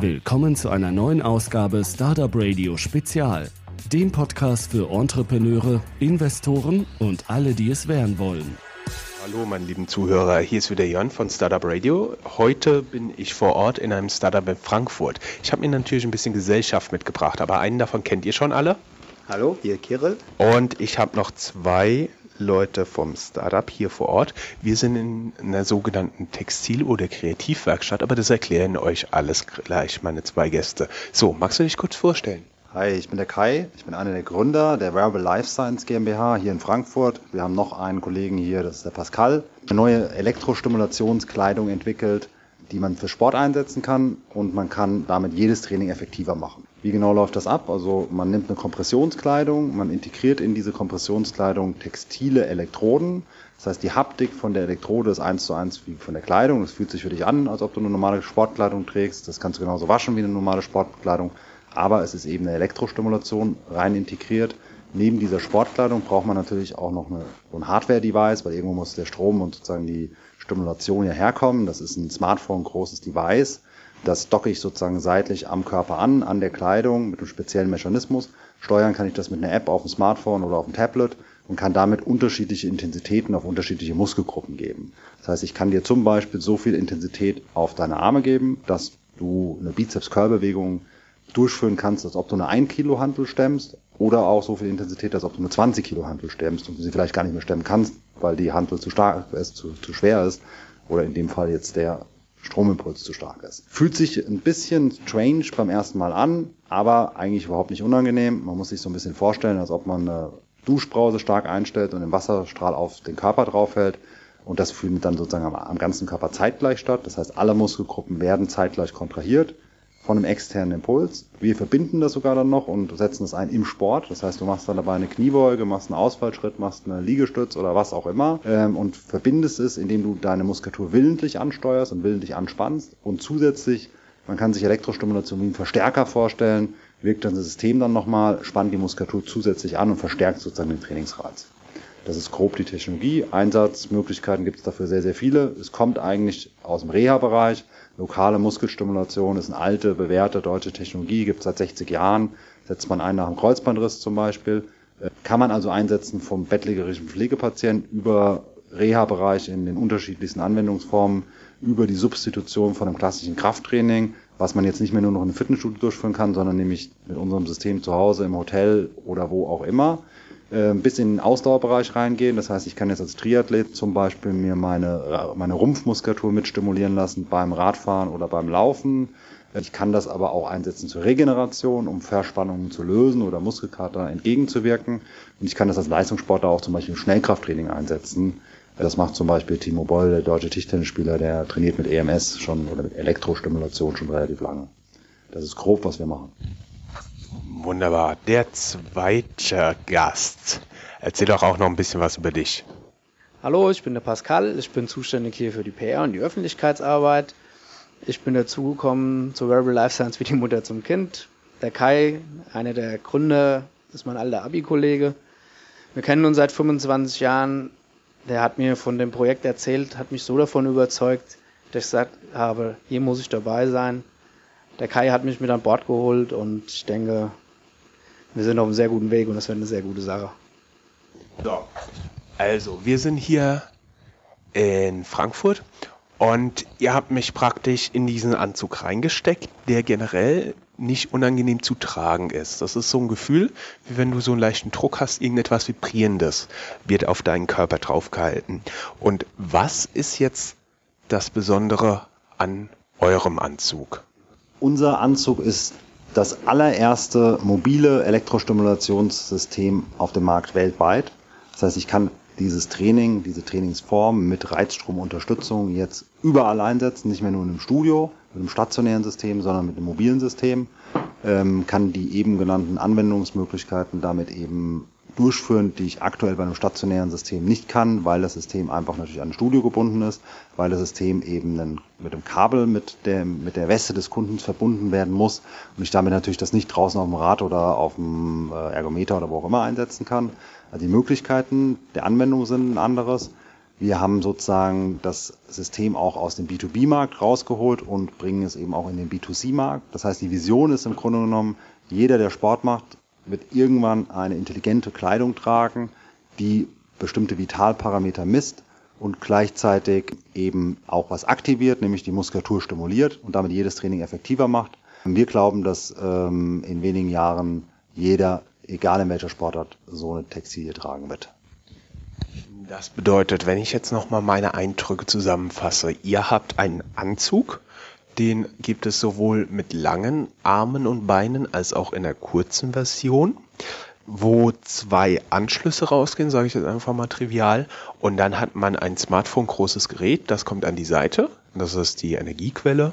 Willkommen zu einer neuen Ausgabe Startup Radio Spezial, dem Podcast für Entrepreneure, Investoren und alle, die es werden wollen. Hallo, meine lieben Zuhörer, hier ist wieder Jörn von Startup Radio. Heute bin ich vor Ort in einem Startup in Frankfurt. Ich habe mir natürlich ein bisschen Gesellschaft mitgebracht, aber einen davon kennt ihr schon alle. Hallo, hier Kirill. Und ich habe noch zwei Leute vom Startup hier vor Ort. Wir sind in einer sogenannten Textil- oder Kreativwerkstatt, aber das erklären euch alles gleich, meine zwei Gäste. So, magst du dich kurz vorstellen? Hi, ich bin der Kai. Ich bin einer der Gründer der Wearable Life Science GmbH hier in Frankfurt. Wir haben noch einen Kollegen hier, das ist der Pascal. Eine neue Elektrostimulationskleidung entwickelt, die man für Sport einsetzen kann und man kann damit jedes Training effektiver machen. Wie genau läuft das ab? Also man nimmt eine Kompressionskleidung, man integriert in diese Kompressionskleidung textile Elektroden. Das heißt, die Haptik von der Elektrode ist eins zu eins wie von der Kleidung. Das fühlt sich für dich an, als ob du eine normale Sportkleidung trägst. Das kannst du genauso waschen wie eine normale Sportkleidung aber es ist eben eine Elektrostimulation rein integriert. Neben dieser Sportkleidung braucht man natürlich auch noch eine, ein Hardware-Device, weil irgendwo muss der Strom und sozusagen die Stimulation ja herkommen. Das ist ein Smartphone großes Device. Das docke ich sozusagen seitlich am Körper an, an der Kleidung mit einem speziellen Mechanismus. Steuern kann ich das mit einer App auf dem Smartphone oder auf dem Tablet und kann damit unterschiedliche Intensitäten auf unterschiedliche Muskelgruppen geben. Das heißt, ich kann dir zum Beispiel so viel Intensität auf deine Arme geben, dass du eine Bizeps-Curl-Bewegung durchführen kannst, als ob du eine 1 Kilo Hantel stemmst oder auch so viel Intensität, als ob du eine 20 Kilo Hantel stemmst und sie vielleicht gar nicht mehr stemmen kannst, weil die Hantel zu stark ist, zu, zu schwer ist oder in dem Fall jetzt der Stromimpuls zu stark ist. Fühlt sich ein bisschen strange beim ersten Mal an, aber eigentlich überhaupt nicht unangenehm. Man muss sich so ein bisschen vorstellen, als ob man eine Duschbrause stark einstellt und den Wasserstrahl auf den Körper draufhält. Und das findet dann sozusagen am, am ganzen Körper zeitgleich statt. Das heißt, alle Muskelgruppen werden zeitgleich kontrahiert von einem externen Impuls. Wir verbinden das sogar dann noch und setzen das ein im Sport. Das heißt, du machst dann dabei eine Kniebeuge, machst einen Ausfallschritt, machst eine Liegestütz oder was auch immer ähm, und verbindest es, indem du deine Muskulatur willentlich ansteuerst und willentlich anspannst. Und zusätzlich, man kann sich Elektrostimulation wie einen Verstärker vorstellen, wirkt das System dann nochmal, spannt die Muskulatur zusätzlich an und verstärkt sozusagen den Trainingsreiz. Das ist grob die Technologie. Einsatzmöglichkeiten gibt es dafür sehr, sehr viele. Es kommt eigentlich aus dem Reha-Bereich. Lokale Muskelstimulation ist eine alte, bewährte deutsche Technologie, gibt es seit 60 Jahren. Setzt man ein nach einem Kreuzbandriss zum Beispiel. Äh, kann man also einsetzen vom bettlägerischen Pflegepatienten über Reha-Bereich in den unterschiedlichsten Anwendungsformen, über die Substitution von einem klassischen Krafttraining, was man jetzt nicht mehr nur noch in einem Fitnessstudio durchführen kann, sondern nämlich mit unserem System zu Hause, im Hotel oder wo auch immer. Äh, bis in den Ausdauerbereich reingehen. Das heißt, ich kann jetzt als Triathlet zum Beispiel mir meine, meine Rumpfmuskulatur mit stimulieren lassen beim Radfahren oder beim Laufen. Ich kann das aber auch einsetzen zur Regeneration, um Verspannungen zu lösen oder Muskelkater entgegenzuwirken. Und ich kann das als Leistungssportler auch zum Beispiel im Schnellkrafttraining einsetzen. Das macht zum Beispiel Timo Boll, der deutsche Tischtennisspieler, der trainiert mit EMS schon oder mit Elektrostimulation schon relativ lange. Das ist grob, was wir machen. Wunderbar. Der zweite Gast. Erzähl doch auch noch ein bisschen was über dich. Hallo, ich bin der Pascal. Ich bin zuständig hier für die PR und die Öffentlichkeitsarbeit. Ich bin dazugekommen zu Wearable Life Science wie die Mutter zum Kind. Der Kai, einer der Gründer, ist mein alter Abi-Kollege. Wir kennen uns seit 25 Jahren. Der hat mir von dem Projekt erzählt, hat mich so davon überzeugt, dass ich gesagt habe, hier muss ich dabei sein. Der Kai hat mich mit an Bord geholt und ich denke, wir sind auf einem sehr guten Weg und das wird eine sehr gute Sache. So, also wir sind hier in Frankfurt und ihr habt mich praktisch in diesen Anzug reingesteckt, der generell nicht unangenehm zu tragen ist. Das ist so ein Gefühl, wie wenn du so einen leichten Druck hast, irgendetwas Vibrierendes wird auf deinen Körper draufgehalten. Und was ist jetzt das Besondere an eurem Anzug? Unser Anzug ist das allererste mobile Elektrostimulationssystem auf dem Markt weltweit. Das heißt, ich kann dieses Training, diese Trainingsform mit Reizstromunterstützung jetzt überall einsetzen, nicht mehr nur in einem Studio, mit einem stationären System, sondern mit einem mobilen System, ähm, kann die eben genannten Anwendungsmöglichkeiten damit eben durchführen, die ich aktuell bei einem stationären System nicht kann, weil das System einfach natürlich an ein Studio gebunden ist, weil das System eben mit dem Kabel mit der, mit der Weste des Kundens verbunden werden muss und ich damit natürlich das nicht draußen auf dem Rad oder auf dem äh, Ergometer oder wo auch immer einsetzen kann. Also die Möglichkeiten der Anwendung sind ein anderes. Wir haben sozusagen das System auch aus dem B2B-Markt rausgeholt und bringen es eben auch in den B2C-Markt. Das heißt, die Vision ist im Grunde genommen, jeder, der Sport macht, wird irgendwann eine intelligente Kleidung tragen, die bestimmte Vitalparameter misst und gleichzeitig eben auch was aktiviert, nämlich die Muskulatur stimuliert und damit jedes Training effektiver macht. Wir glauben, dass ähm, in wenigen Jahren jeder, egal in welcher Sportart, so eine Textilie tragen wird. Das bedeutet, wenn ich jetzt nochmal meine Eindrücke zusammenfasse, ihr habt einen Anzug, den gibt es sowohl mit langen Armen und Beinen als auch in der kurzen Version, wo zwei Anschlüsse rausgehen, sage ich jetzt einfach mal trivial, und dann hat man ein Smartphone großes Gerät, das kommt an die Seite, das ist die Energiequelle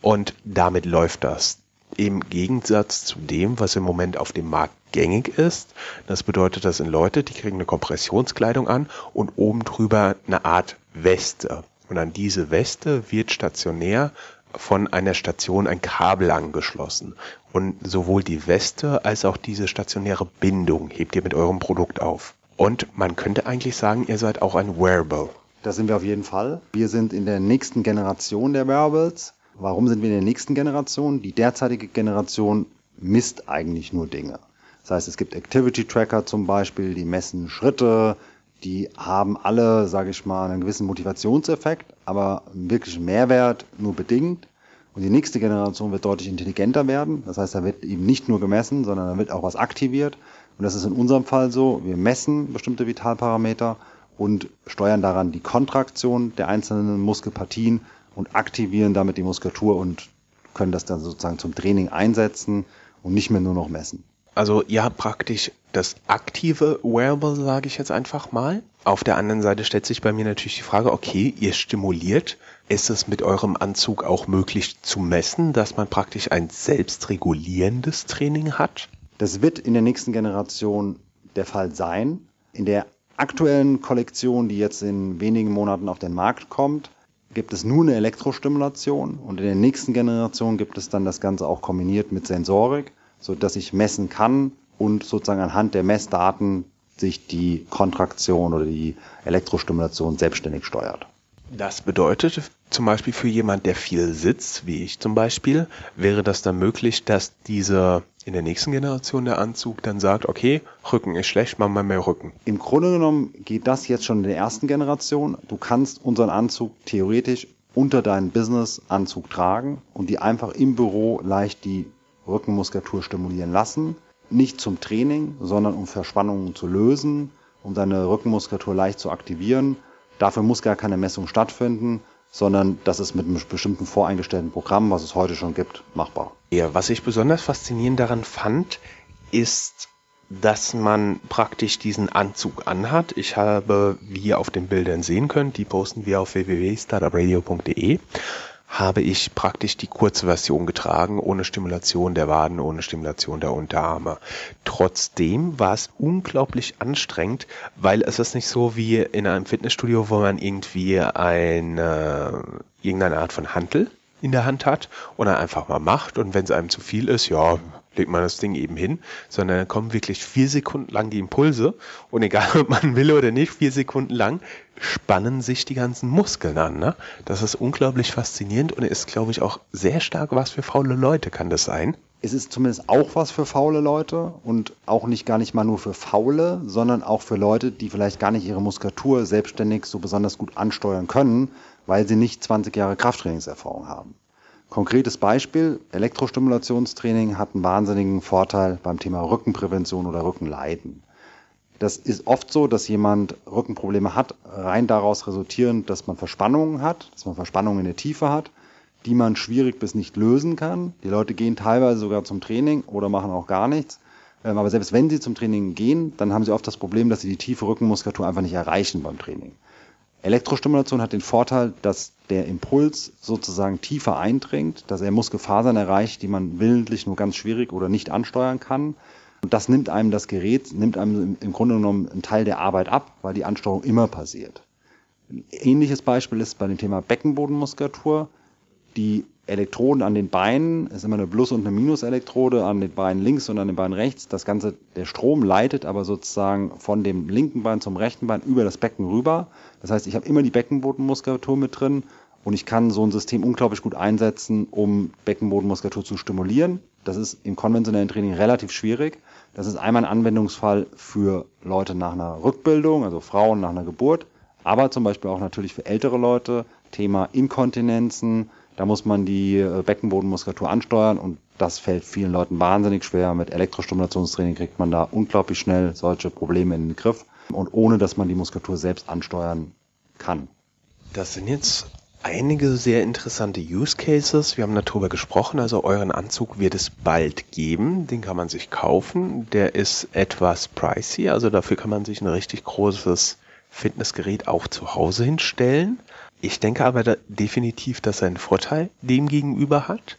und damit läuft das im Gegensatz zu dem, was im Moment auf dem Markt gängig ist. Das bedeutet, das sind Leute, die kriegen eine Kompressionskleidung an und oben drüber eine Art Weste. Und an diese Weste wird stationär von einer Station ein Kabel angeschlossen. Und sowohl die Weste als auch diese stationäre Bindung hebt ihr mit eurem Produkt auf. Und man könnte eigentlich sagen, ihr seid auch ein Wearable. Da sind wir auf jeden Fall. Wir sind in der nächsten Generation der Wearables. Warum sind wir in der nächsten Generation? Die derzeitige Generation misst eigentlich nur Dinge. Das heißt, es gibt Activity Tracker zum Beispiel, die messen Schritte, die haben alle, sage ich mal, einen gewissen Motivationseffekt, aber einen wirklichen Mehrwert nur bedingt. Und die nächste Generation wird deutlich intelligenter werden. Das heißt, da wird eben nicht nur gemessen, sondern da wird auch was aktiviert. Und das ist in unserem Fall so. Wir messen bestimmte Vitalparameter und steuern daran die Kontraktion der einzelnen Muskelpartien und aktivieren damit die Muskulatur und können das dann sozusagen zum Training einsetzen und nicht mehr nur noch messen. Also ihr habt praktisch das aktive Wearable, sage ich jetzt einfach mal. Auf der anderen Seite stellt sich bei mir natürlich die Frage, okay, ihr stimuliert. Ist es mit eurem Anzug auch möglich zu messen, dass man praktisch ein selbstregulierendes Training hat? Das wird in der nächsten Generation der Fall sein. In der aktuellen Kollektion, die jetzt in wenigen Monaten auf den Markt kommt, gibt es nur eine Elektrostimulation und in der nächsten Generation gibt es dann das Ganze auch kombiniert mit Sensorik, so dass ich messen kann und sozusagen anhand der Messdaten sich die Kontraktion oder die Elektrostimulation selbstständig steuert. Das bedeutet zum Beispiel für jemand, der viel sitzt, wie ich zum Beispiel, wäre das dann möglich, dass diese in der nächsten Generation der Anzug dann sagt, okay, Rücken ist schlecht, mach mal mehr Rücken. Im Grunde genommen geht das jetzt schon in der ersten Generation. Du kannst unseren Anzug theoretisch unter deinen Business-Anzug tragen und die einfach im Büro leicht die Rückenmuskulatur stimulieren lassen. Nicht zum Training, sondern um Verspannungen zu lösen, um deine Rückenmuskulatur leicht zu aktivieren Dafür muss gar keine Messung stattfinden, sondern das ist mit einem bestimmten voreingestellten Programm, was es heute schon gibt, machbar. Ja, was ich besonders faszinierend daran fand, ist, dass man praktisch diesen Anzug anhat. Ich habe, wie ihr auf den Bildern sehen könnt, die posten wir auf www.startupradio.de habe ich praktisch die kurze Version getragen, ohne Stimulation der Waden, ohne Stimulation der Unterarme. Trotzdem war es unglaublich anstrengend, weil es ist nicht so wie in einem Fitnessstudio, wo man irgendwie eine, irgendeine Art von Hantel in der Hand hat und dann einfach mal macht und wenn es einem zu viel ist, ja, legt man das Ding eben hin, sondern dann kommen wirklich vier Sekunden lang die Impulse und egal ob man will oder nicht, vier Sekunden lang spannen sich die ganzen Muskeln an. Ne? Das ist unglaublich faszinierend und ist, glaube ich, auch sehr stark was für faule Leute, kann das sein? Es ist zumindest auch was für faule Leute und auch nicht gar nicht mal nur für faule, sondern auch für Leute, die vielleicht gar nicht ihre Muskulatur selbstständig so besonders gut ansteuern können, weil sie nicht 20 Jahre Krafttrainingserfahrung haben. Konkretes Beispiel, Elektrostimulationstraining hat einen wahnsinnigen Vorteil beim Thema Rückenprävention oder Rückenleiden. Das ist oft so, dass jemand Rückenprobleme hat, rein daraus resultierend, dass man Verspannungen hat, dass man Verspannungen in der Tiefe hat, die man schwierig bis nicht lösen kann. Die Leute gehen teilweise sogar zum Training oder machen auch gar nichts. Ähm, aber selbst wenn sie zum Training gehen, dann haben sie oft das Problem, dass sie die tiefe Rückenmuskulatur einfach nicht erreichen beim Training. Elektrostimulation hat den Vorteil, dass der Impuls sozusagen tiefer eindringt, dass er Muskelfasern erreicht, die man willentlich nur ganz schwierig oder nicht ansteuern kann. Und das nimmt einem das Gerät, nimmt einem im Grunde genommen einen Teil der Arbeit ab, weil die Ansteuerung immer passiert. Ein ähnliches Beispiel ist bei dem Thema Beckenbodenmuskulatur. Die Elektroden an den Beinen, ist immer eine Plus- und eine Minus-Elektrode an den Beinen links und an den Beinen rechts. Das Ganze, der Strom leitet aber sozusagen von dem linken Bein zum rechten Bein über das Becken rüber. Das heißt, ich habe immer die Beckenbodenmuskulatur mit drin und ich kann so ein System unglaublich gut einsetzen, um Beckenbodenmuskulatur zu stimulieren. Das ist im konventionellen Training relativ schwierig. Das ist einmal ein Anwendungsfall für Leute nach einer Rückbildung, also Frauen nach einer Geburt, aber zum Beispiel auch natürlich für ältere Leute. Thema Inkontinenzen, da muss man die äh, Beckenbodenmuskulatur ansteuern und das fällt vielen Leuten wahnsinnig schwer. Mit Elektrostimulationstraining kriegt man da unglaublich schnell solche Probleme in den Griff und ohne dass man die Muskulatur selbst ansteuern kann. Das sind jetzt einige sehr interessante Use Cases. Wir haben darüber gesprochen, also euren Anzug wird es bald geben. Den kann man sich kaufen. Der ist etwas pricey, also dafür kann man sich ein richtig großes Fitnessgerät auch zu Hause hinstellen. Ich denke aber da definitiv, dass er einen Vorteil dem gegenüber hat.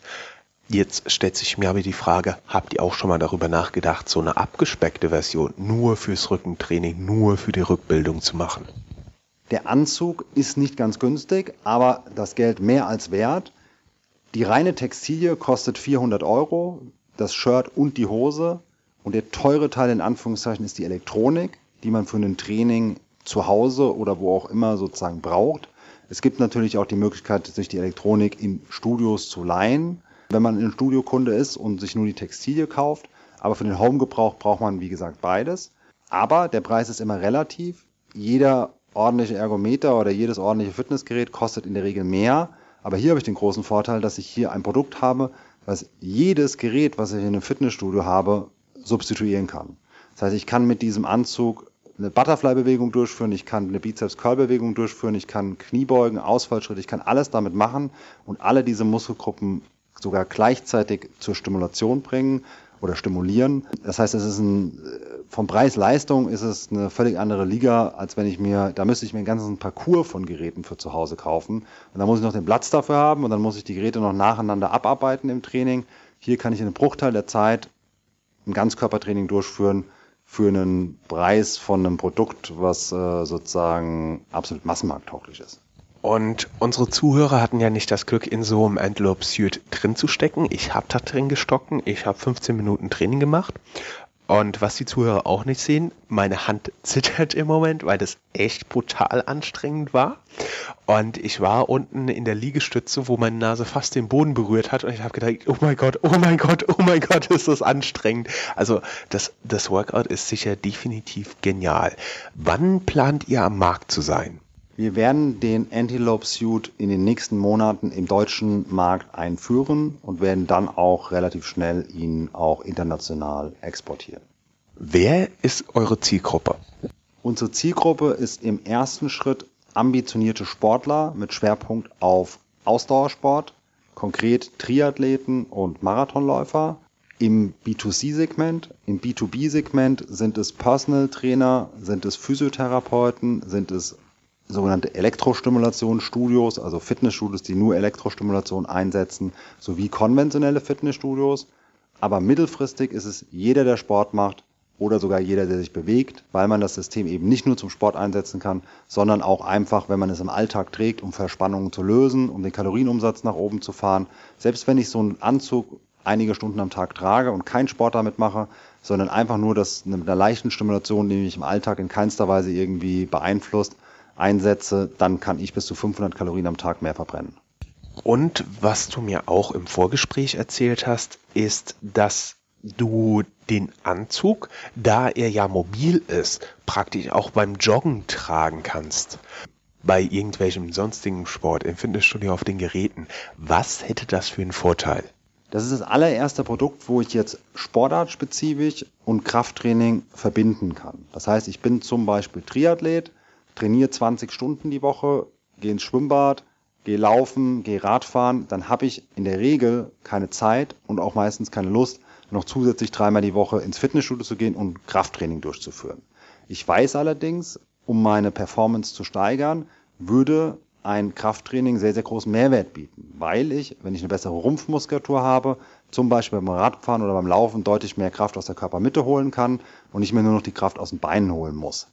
Jetzt stellt sich mir aber die Frage, habt ihr auch schon mal darüber nachgedacht, so eine abgespeckte Version nur fürs Rückentraining, nur für die Rückbildung zu machen? Der Anzug ist nicht ganz günstig, aber das Geld mehr als wert. Die reine Textilie kostet 400 Euro, das Shirt und die Hose. Und der teure Teil in Anführungszeichen ist die Elektronik, die man für ein Training zu Hause oder wo auch immer sozusagen braucht. Es gibt natürlich auch die Möglichkeit, sich die Elektronik in Studios zu leihen, wenn man ein Studiokunde ist und sich nur die Textilie kauft. Aber für den Homegebrauch braucht man, wie gesagt, beides. Aber der Preis ist immer relativ. Jeder ordentliche Ergometer oder jedes ordentliche Fitnessgerät kostet in der Regel mehr. Aber hier habe ich den großen Vorteil, dass ich hier ein Produkt habe, was jedes Gerät, was ich in einem Fitnessstudio habe, substituieren kann. Das heißt, ich kann mit diesem Anzug eine Butterfly-Bewegung durchführen, ich kann eine Bizeps-Curl-Bewegung durchführen, ich kann Kniebeugen, Ausfallschritte, ich kann alles damit machen und alle diese Muskelgruppen sogar gleichzeitig zur Stimulation bringen oder stimulieren. Das heißt, es ist ein, vom Preis-Leistung ist es eine völlig andere Liga, als wenn ich mir, da müsste ich mir einen ganzen Parcours von Geräten für zu Hause kaufen. Und da muss ich noch den Platz dafür haben und dann muss ich die Geräte noch nacheinander abarbeiten im Training. Hier kann ich in einem Bruchteil der Zeit ein Ganzkörpertraining durchführen, für einen Preis von einem Produkt, was äh, sozusagen absolut massenmarkttauglich ist. Und unsere Zuhörer hatten ja nicht das Glück, in so einem Antelope Suit drin zu stecken. Ich habe da drin gestocken. Ich habe 15 Minuten Training gemacht. Und was die Zuhörer auch nicht sehen, meine Hand zittert im Moment, weil das echt brutal anstrengend war. Und ich war unten in der Liegestütze, wo meine Nase fast den Boden berührt hat. Und ich habe gedacht, oh mein Gott, oh mein Gott, oh mein Gott, ist das anstrengend. Also das, das Workout ist sicher definitiv genial. Wann plant ihr am Markt zu sein? Wir werden den Antelope Suit in den nächsten Monaten im deutschen Markt einführen und werden dann auch relativ schnell ihn auch international exportieren. Wer ist eure Zielgruppe? Unsere Zielgruppe ist im ersten Schritt ambitionierte Sportler mit Schwerpunkt auf Ausdauersport, konkret Triathleten und Marathonläufer. Im B2C-Segment, im B2B-Segment sind es Personal Trainer, sind es Physiotherapeuten, sind es sogenannte Elektrostimulationsstudios, also Fitnessstudios, die nur Elektrostimulation einsetzen, sowie konventionelle Fitnessstudios. Aber mittelfristig ist es jeder, der Sport macht oder sogar jeder, der sich bewegt, weil man das System eben nicht nur zum Sport einsetzen kann, sondern auch einfach, wenn man es im Alltag trägt, um Verspannungen zu lösen, um den Kalorienumsatz nach oben zu fahren. Selbst wenn ich so einen Anzug einige Stunden am Tag trage und keinen Sport damit mache, sondern einfach nur das mit einer leichten Stimulation, die mich im Alltag in keinster Weise irgendwie beeinflusst, einsetze, dann kann ich bis zu 500 Kalorien am Tag mehr verbrennen. Und was du mir auch im Vorgespräch erzählt hast, ist, dass du den Anzug, da er ja mobil ist, praktisch auch beim Joggen tragen kannst. Bei irgendwelchem sonstigen Sport, im Fitnessstudio auf den Geräten. Was hätte das für einen Vorteil? Das ist das allererste Produkt, wo ich jetzt sportartspezifisch und Krafttraining verbinden kann. Das heißt, ich bin zum Beispiel Triathlet, trainiere 20 Stunden die Woche, gehe ins Schwimmbad, gehe laufen, gehe Radfahren, dann habe ich in der Regel keine Zeit und auch meistens keine Lust, noch zusätzlich dreimal die Woche ins Fitnessstudio zu gehen und Krafttraining durchzuführen. Ich weiß allerdings, um meine Performance zu steigern, würde ein Krafttraining sehr, sehr großen Mehrwert bieten, weil ich, wenn ich eine bessere Rumpfmuskulatur habe, zum Beispiel beim Radfahren oder beim Laufen deutlich mehr Kraft aus der Körpermitte holen kann und nicht mehr nur noch die Kraft aus den Beinen holen muss.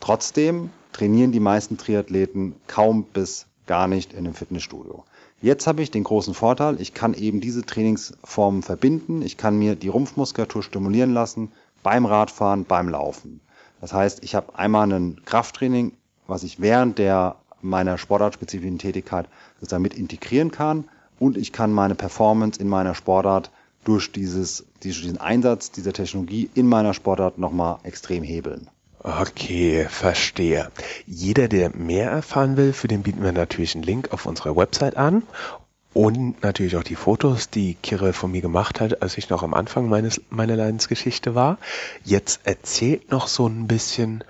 Trotzdem trainieren die meisten Triathleten kaum bis gar nicht in einem Fitnessstudio. Jetzt habe ich den großen Vorteil, ich kann eben diese Trainingsformen verbinden. Ich kann mir die Rumpfmuskulatur stimulieren lassen beim Radfahren, beim Laufen. Das heißt, ich habe einmal ein Krafttraining, was ich während der meiner sportartspezifischen Tätigkeit sozusagen mit integrieren kann und ich kann meine Performance in meiner Sportart durch dieses, diesen Einsatz dieser Technologie in meiner Sportart nochmal extrem hebeln. Okay, verstehe. Jeder, der mehr erfahren will, für den bieten wir natürlich einen Link auf unserer Website an und natürlich auch die Fotos, die Kirill von mir gemacht hat, als ich noch am Anfang meines, meiner Leidensgeschichte war. Jetzt erzählt noch so ein bisschen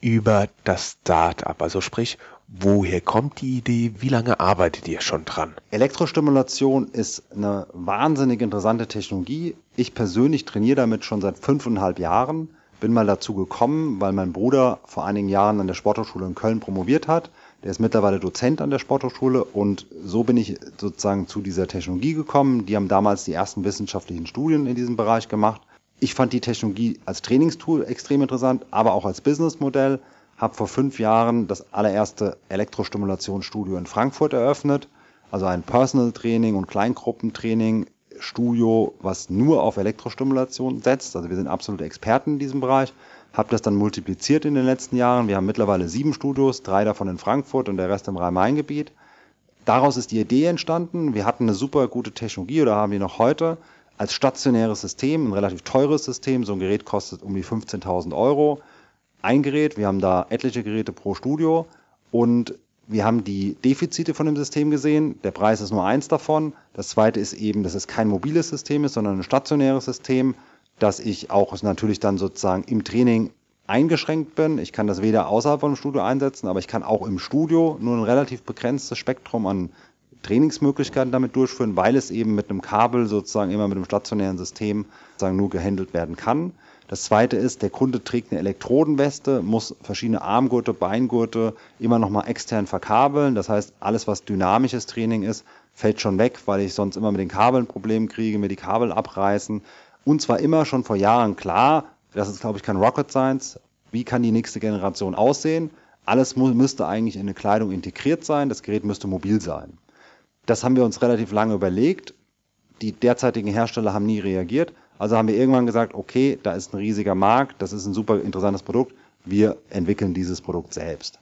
über das Startup, also sprich, woher kommt die Idee, wie lange arbeitet ihr schon dran? Elektrostimulation ist eine wahnsinnig interessante Technologie. Ich persönlich trainiere damit schon seit fünfeinhalb Jahren bin mal dazu gekommen, weil mein Bruder vor einigen Jahren an der Sporthochschule in Köln promoviert hat. Der ist mittlerweile Dozent an der Sporthochschule und so bin ich sozusagen zu dieser Technologie gekommen. Die haben damals die ersten wissenschaftlichen Studien in diesem Bereich gemacht. Ich fand die Technologie als Trainingstool extrem interessant, aber auch als Businessmodell. Habe vor fünf Jahren das allererste Elektrostimulationsstudio in Frankfurt eröffnet, also ein Personal Training und Kleingruppentraining Studio, was nur auf Elektrostimulation setzt. Also wir sind absolute Experten in diesem Bereich. Habe das dann multipliziert in den letzten Jahren. Wir haben mittlerweile sieben Studios, drei davon in Frankfurt und der Rest im Rhein-Main-Gebiet. Daraus ist die Idee entstanden. Wir hatten eine super gute Technologie oder haben die noch heute als stationäres System, ein relativ teures System. So ein Gerät kostet um die 15.000 Euro. Ein Gerät, wir haben da etliche Geräte pro Studio und wir haben die Defizite von dem System gesehen. Der Preis ist nur eins davon. Das zweite ist eben, dass es kein mobiles System ist, sondern ein stationäres System, dass ich auch natürlich dann sozusagen im Training eingeschränkt bin. Ich kann das weder außerhalb vom Studio einsetzen, aber ich kann auch im Studio nur ein relativ begrenztes Spektrum an Trainingsmöglichkeiten damit durchführen, weil es eben mit einem Kabel sozusagen immer mit einem stationären System sozusagen nur gehandelt werden kann. Das zweite ist, der Kunde trägt eine Elektrodenweste, muss verschiedene Armgurte, Beingurte immer nochmal extern verkabeln. Das heißt, alles, was dynamisches Training ist, fällt schon weg, weil ich sonst immer mit den Kabeln Probleme kriege, mir die Kabel abreißen. Und zwar immer schon vor Jahren klar, das ist, glaube ich, kein Rocket Science. Wie kann die nächste Generation aussehen? Alles müsste eigentlich in eine Kleidung integriert sein. Das Gerät müsste mobil sein. Das haben wir uns relativ lange überlegt. Die derzeitigen Hersteller haben nie reagiert. Also haben wir irgendwann gesagt, okay, da ist ein riesiger Markt, das ist ein super interessantes Produkt, wir entwickeln dieses Produkt selbst.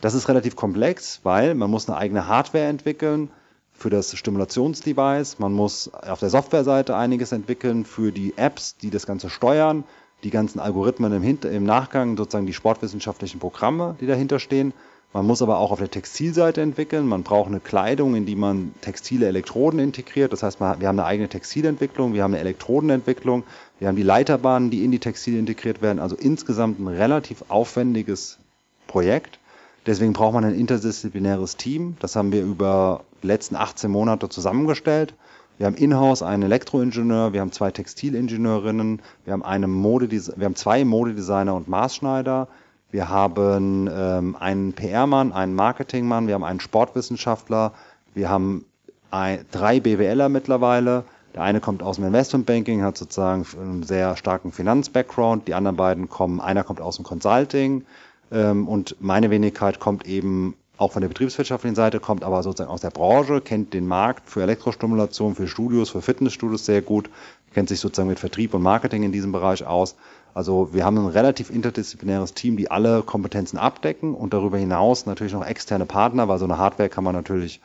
Das ist relativ komplex, weil man muss eine eigene Hardware entwickeln für das Stimulationsdevice, man muss auf der Softwareseite einiges entwickeln für die Apps, die das Ganze steuern, die ganzen Algorithmen im, Hinter im Nachgang, sozusagen die sportwissenschaftlichen Programme, die dahinter stehen. Man muss aber auch auf der Textilseite entwickeln. Man braucht eine Kleidung, in die man textile Elektroden integriert. Das heißt, wir haben eine eigene Textilentwicklung, wir haben eine Elektrodenentwicklung, wir haben die Leiterbahnen, die in die Textile integriert werden. Also insgesamt ein relativ aufwendiges Projekt. Deswegen braucht man ein interdisziplinäres Team. Das haben wir über die letzten 18 Monate zusammengestellt. Wir haben in-house einen Elektroingenieur, wir haben zwei Textilingenieurinnen, wir haben, eine Modedese wir haben zwei Modedesigner und Maßschneider, wir haben ähm, einen PR-Mann, einen Marketingmann, wir haben einen Sportwissenschaftler, wir haben ein, drei BWLer mittlerweile. Der eine kommt aus dem Investmentbanking, hat sozusagen einen sehr starken Finanz-Background. Die anderen beiden kommen, einer kommt aus dem Consulting ähm, und meine Wenigkeit kommt eben auch von der betriebswirtschaftlichen Seite, kommt aber sozusagen aus der Branche, kennt den Markt für Elektrostimulation, für Studios, für Fitnessstudios sehr gut, kennt sich sozusagen mit Vertrieb und Marketing in diesem Bereich aus also wir haben ein relativ interdisziplinäres Team, die alle Kompetenzen abdecken und darüber hinaus natürlich noch externe Partner, weil so eine Hardware kann man natürlich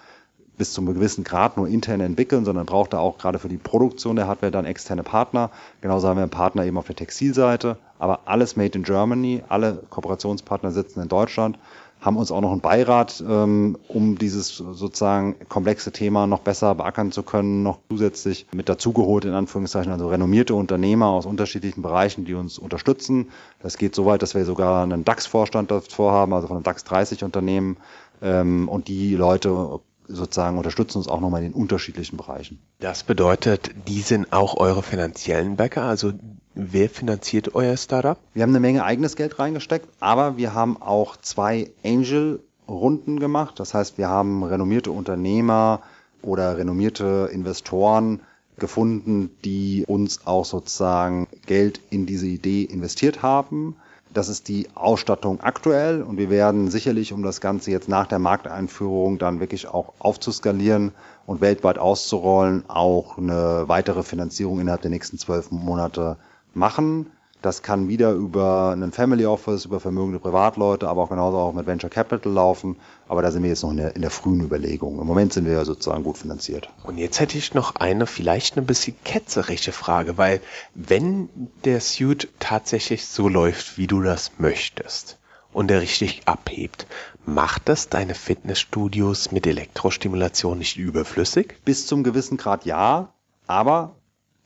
bis zu einem gewissen Grad nur intern entwickeln, sondern braucht da auch gerade für die Produktion der Hardware dann externe Partner. Genauso haben wir einen Partner eben auf der Textilseite, aber alles made in Germany, alle Kooperationspartner sitzen in Deutschland haben uns auch noch einen Beirat, ähm, um dieses sozusagen komplexe Thema noch besser beackern zu können, noch zusätzlich mit dazugeholt, in Anführungszeichen, also renommierte Unternehmer aus unterschiedlichen Bereichen, die uns unterstützen. Das geht so weit, dass wir sogar einen DAX-Vorstand davor haben, also von einem DAX 30 Unternehmen. Ähm, und die Leute sozusagen unterstützen uns auch nochmal in den unterschiedlichen Bereichen. Das bedeutet, die sind auch eure finanziellen Bäcker, also Wer finanziert euer Startup? Wir haben eine Menge eigenes Geld reingesteckt, aber wir haben auch zwei Angel-Runden gemacht. Das heißt, wir haben renommierte Unternehmer oder renommierte Investoren gefunden, die uns auch sozusagen Geld in diese Idee investiert haben. Das ist die Ausstattung aktuell und wir werden sicherlich, um das Ganze jetzt nach der Markteinführung dann wirklich auch aufzuskalieren und weltweit auszurollen, auch eine weitere Finanzierung innerhalb der nächsten zwölf Monate machen. Das kann wieder über einen Family Office, über vermögende Privatleute, aber auch genauso auch mit Venture Capital laufen. Aber da sind wir jetzt noch in der, in der frühen Überlegung. Im Moment sind wir ja sozusagen gut finanziert. Und jetzt hätte ich noch eine vielleicht eine bisschen ketzerische Frage, weil wenn der Suit tatsächlich so läuft, wie du das möchtest und er richtig abhebt, macht das deine Fitnessstudios mit Elektrostimulation nicht überflüssig? Bis zum gewissen Grad ja, aber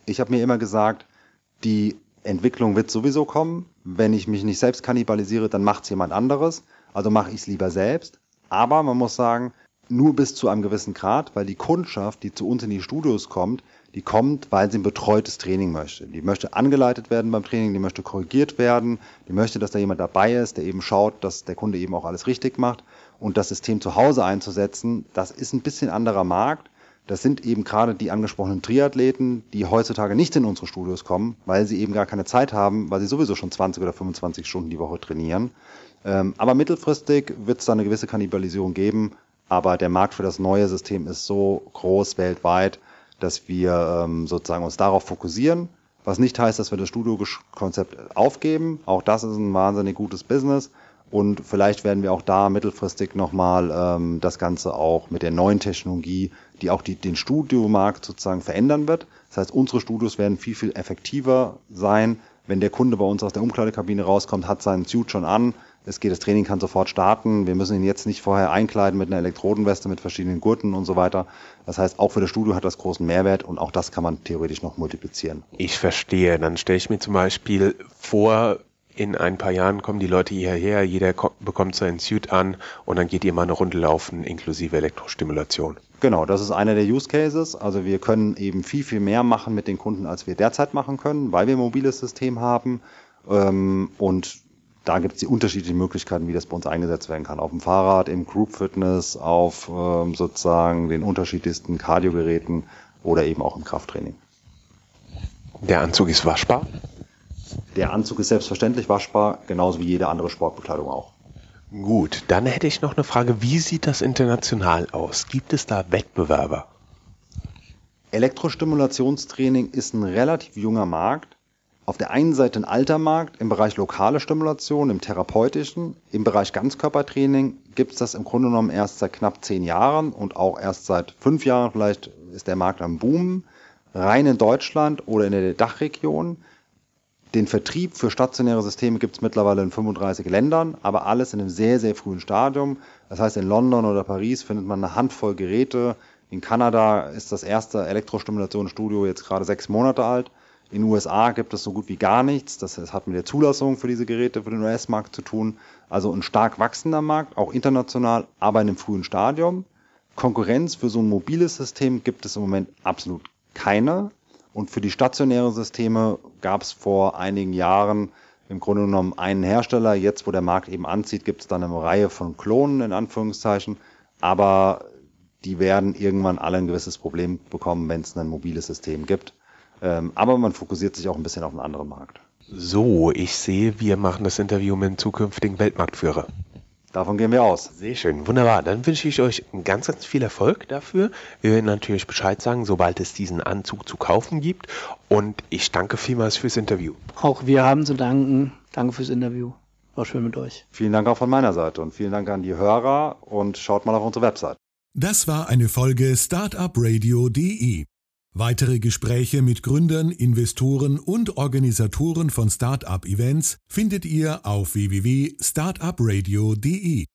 ich habe mir immer gesagt, die Entwicklung wird sowieso kommen. Wenn ich mich nicht selbst kannibalisiere, dann macht es jemand anderes. Also mache ich es lieber selbst. Aber man muss sagen, nur bis zu einem gewissen Grad, weil die Kundschaft, die zu uns in die Studios kommt, die kommt, weil sie ein betreutes Training möchte. Die möchte angeleitet werden beim Training, die möchte korrigiert werden, die möchte, dass da jemand dabei ist, der eben schaut, dass der Kunde eben auch alles richtig macht. Und das System zu Hause einzusetzen, das ist ein bisschen anderer Markt. Das sind eben gerade die angesprochenen Triathleten, die heutzutage nicht in unsere Studios kommen, weil sie eben gar keine Zeit haben, weil sie sowieso schon 20 oder 25 Stunden die Woche trainieren. Ähm, aber mittelfristig wird es da eine gewisse Kannibalisierung geben. Aber der Markt für das neue System ist so groß weltweit, dass wir ähm, sozusagen uns darauf fokussieren. Was nicht heißt, dass wir das Studio-Konzept aufgeben. Auch das ist ein wahnsinnig gutes Business. Und vielleicht werden wir auch da mittelfristig nochmal ähm, das Ganze auch mit der neuen Technologie, die auch die, den Studiomarkt sozusagen verändern wird. Das heißt, unsere Studios werden viel, viel effektiver sein. Wenn der Kunde bei uns aus der Umkleidekabine rauskommt, hat seinen Suit schon an. Es geht, das Training kann sofort starten. Wir müssen ihn jetzt nicht vorher einkleiden mit einer Elektrodenweste, mit verschiedenen Gurten und so weiter. Das heißt, auch für das Studio hat das großen Mehrwert und auch das kann man theoretisch noch multiplizieren. Ich verstehe. Dann stelle ich mir zum Beispiel vor, in ein paar Jahren kommen die Leute hierher, jeder bekommt seinen Suit an und dann geht ihr mal eine Runde laufen inklusive Elektrostimulation. Genau, das ist einer der Use Cases. Also wir können eben viel, viel mehr machen mit den Kunden, als wir derzeit machen können, weil wir ein mobiles System haben. Ähm, und da gibt es die unterschiedlichen Möglichkeiten, wie das bei uns eingesetzt werden kann. Auf dem Fahrrad, im Group Fitness, auf ähm, sozusagen den unterschiedlichsten Kardiogeräten oder eben auch im Krafttraining. Der Anzug ist waschbar? Der Anzug ist selbstverständlich waschbar, genauso wie jede andere Sportbekleidung auch. Gut, dann hätte ich noch eine Frage. Wie sieht das international aus? Gibt es da Wettbewerber? Elektrostimulationstraining ist ein relativ junger Markt. Auf der einen Seite ein alter Markt im Bereich lokale Stimulation, im therapeutischen. Im Bereich Ganzkörpertraining gibt es das im Grunde genommen erst seit knapp zehn Jahren und auch erst seit fünf Jahren. Vielleicht ist der Markt am Boom. Rein in Deutschland oder in der Dachregion den Vertrieb für stationäre Systeme gibt es mittlerweile in 35 Ländern, aber alles in einem sehr, sehr frühen Stadium. Das heißt, in London oder Paris findet man eine Handvoll Geräte. In Kanada ist das erste Elektrostimulationsstudio jetzt gerade sechs Monate alt. In den USA gibt es so gut wie gar nichts. Das hat mit der Zulassung für diese Geräte für den US-Markt zu tun. Also ein stark wachsender Markt, auch international, aber in einem frühen Stadium. Konkurrenz für so ein mobiles System gibt es im Moment absolut keine. Und für die stationären Systeme gab es vor einigen Jahren im Grunde genommen einen Hersteller. Jetzt, wo der Markt eben anzieht, gibt es dann eine Reihe von Klonen in Anführungszeichen. Aber die werden irgendwann alle ein gewisses Problem bekommen, wenn es ein mobiles System gibt. Ähm, aber man fokussiert sich auch ein bisschen auf einen anderen Markt. So, ich sehe, wir machen das Interview mit dem zukünftigen Weltmarktführer. Davon gehen wir aus. Sehr schön, wunderbar. Dann wünsche ich euch ganz, ganz viel Erfolg dafür. Wir werden natürlich Bescheid sagen, sobald es diesen Anzug zu kaufen gibt. Und ich danke vielmals fürs Interview. Auch wir haben zu danken. Danke fürs Interview. War schön mit euch. Vielen Dank auch von meiner Seite und vielen Dank an die Hörer und schaut mal auf unsere Website. Das war eine Folge Startupradio.de. Weitere Gespräche mit Gründern, Investoren und Organisatoren von Startup-Events findet ihr auf www.startupradio.de.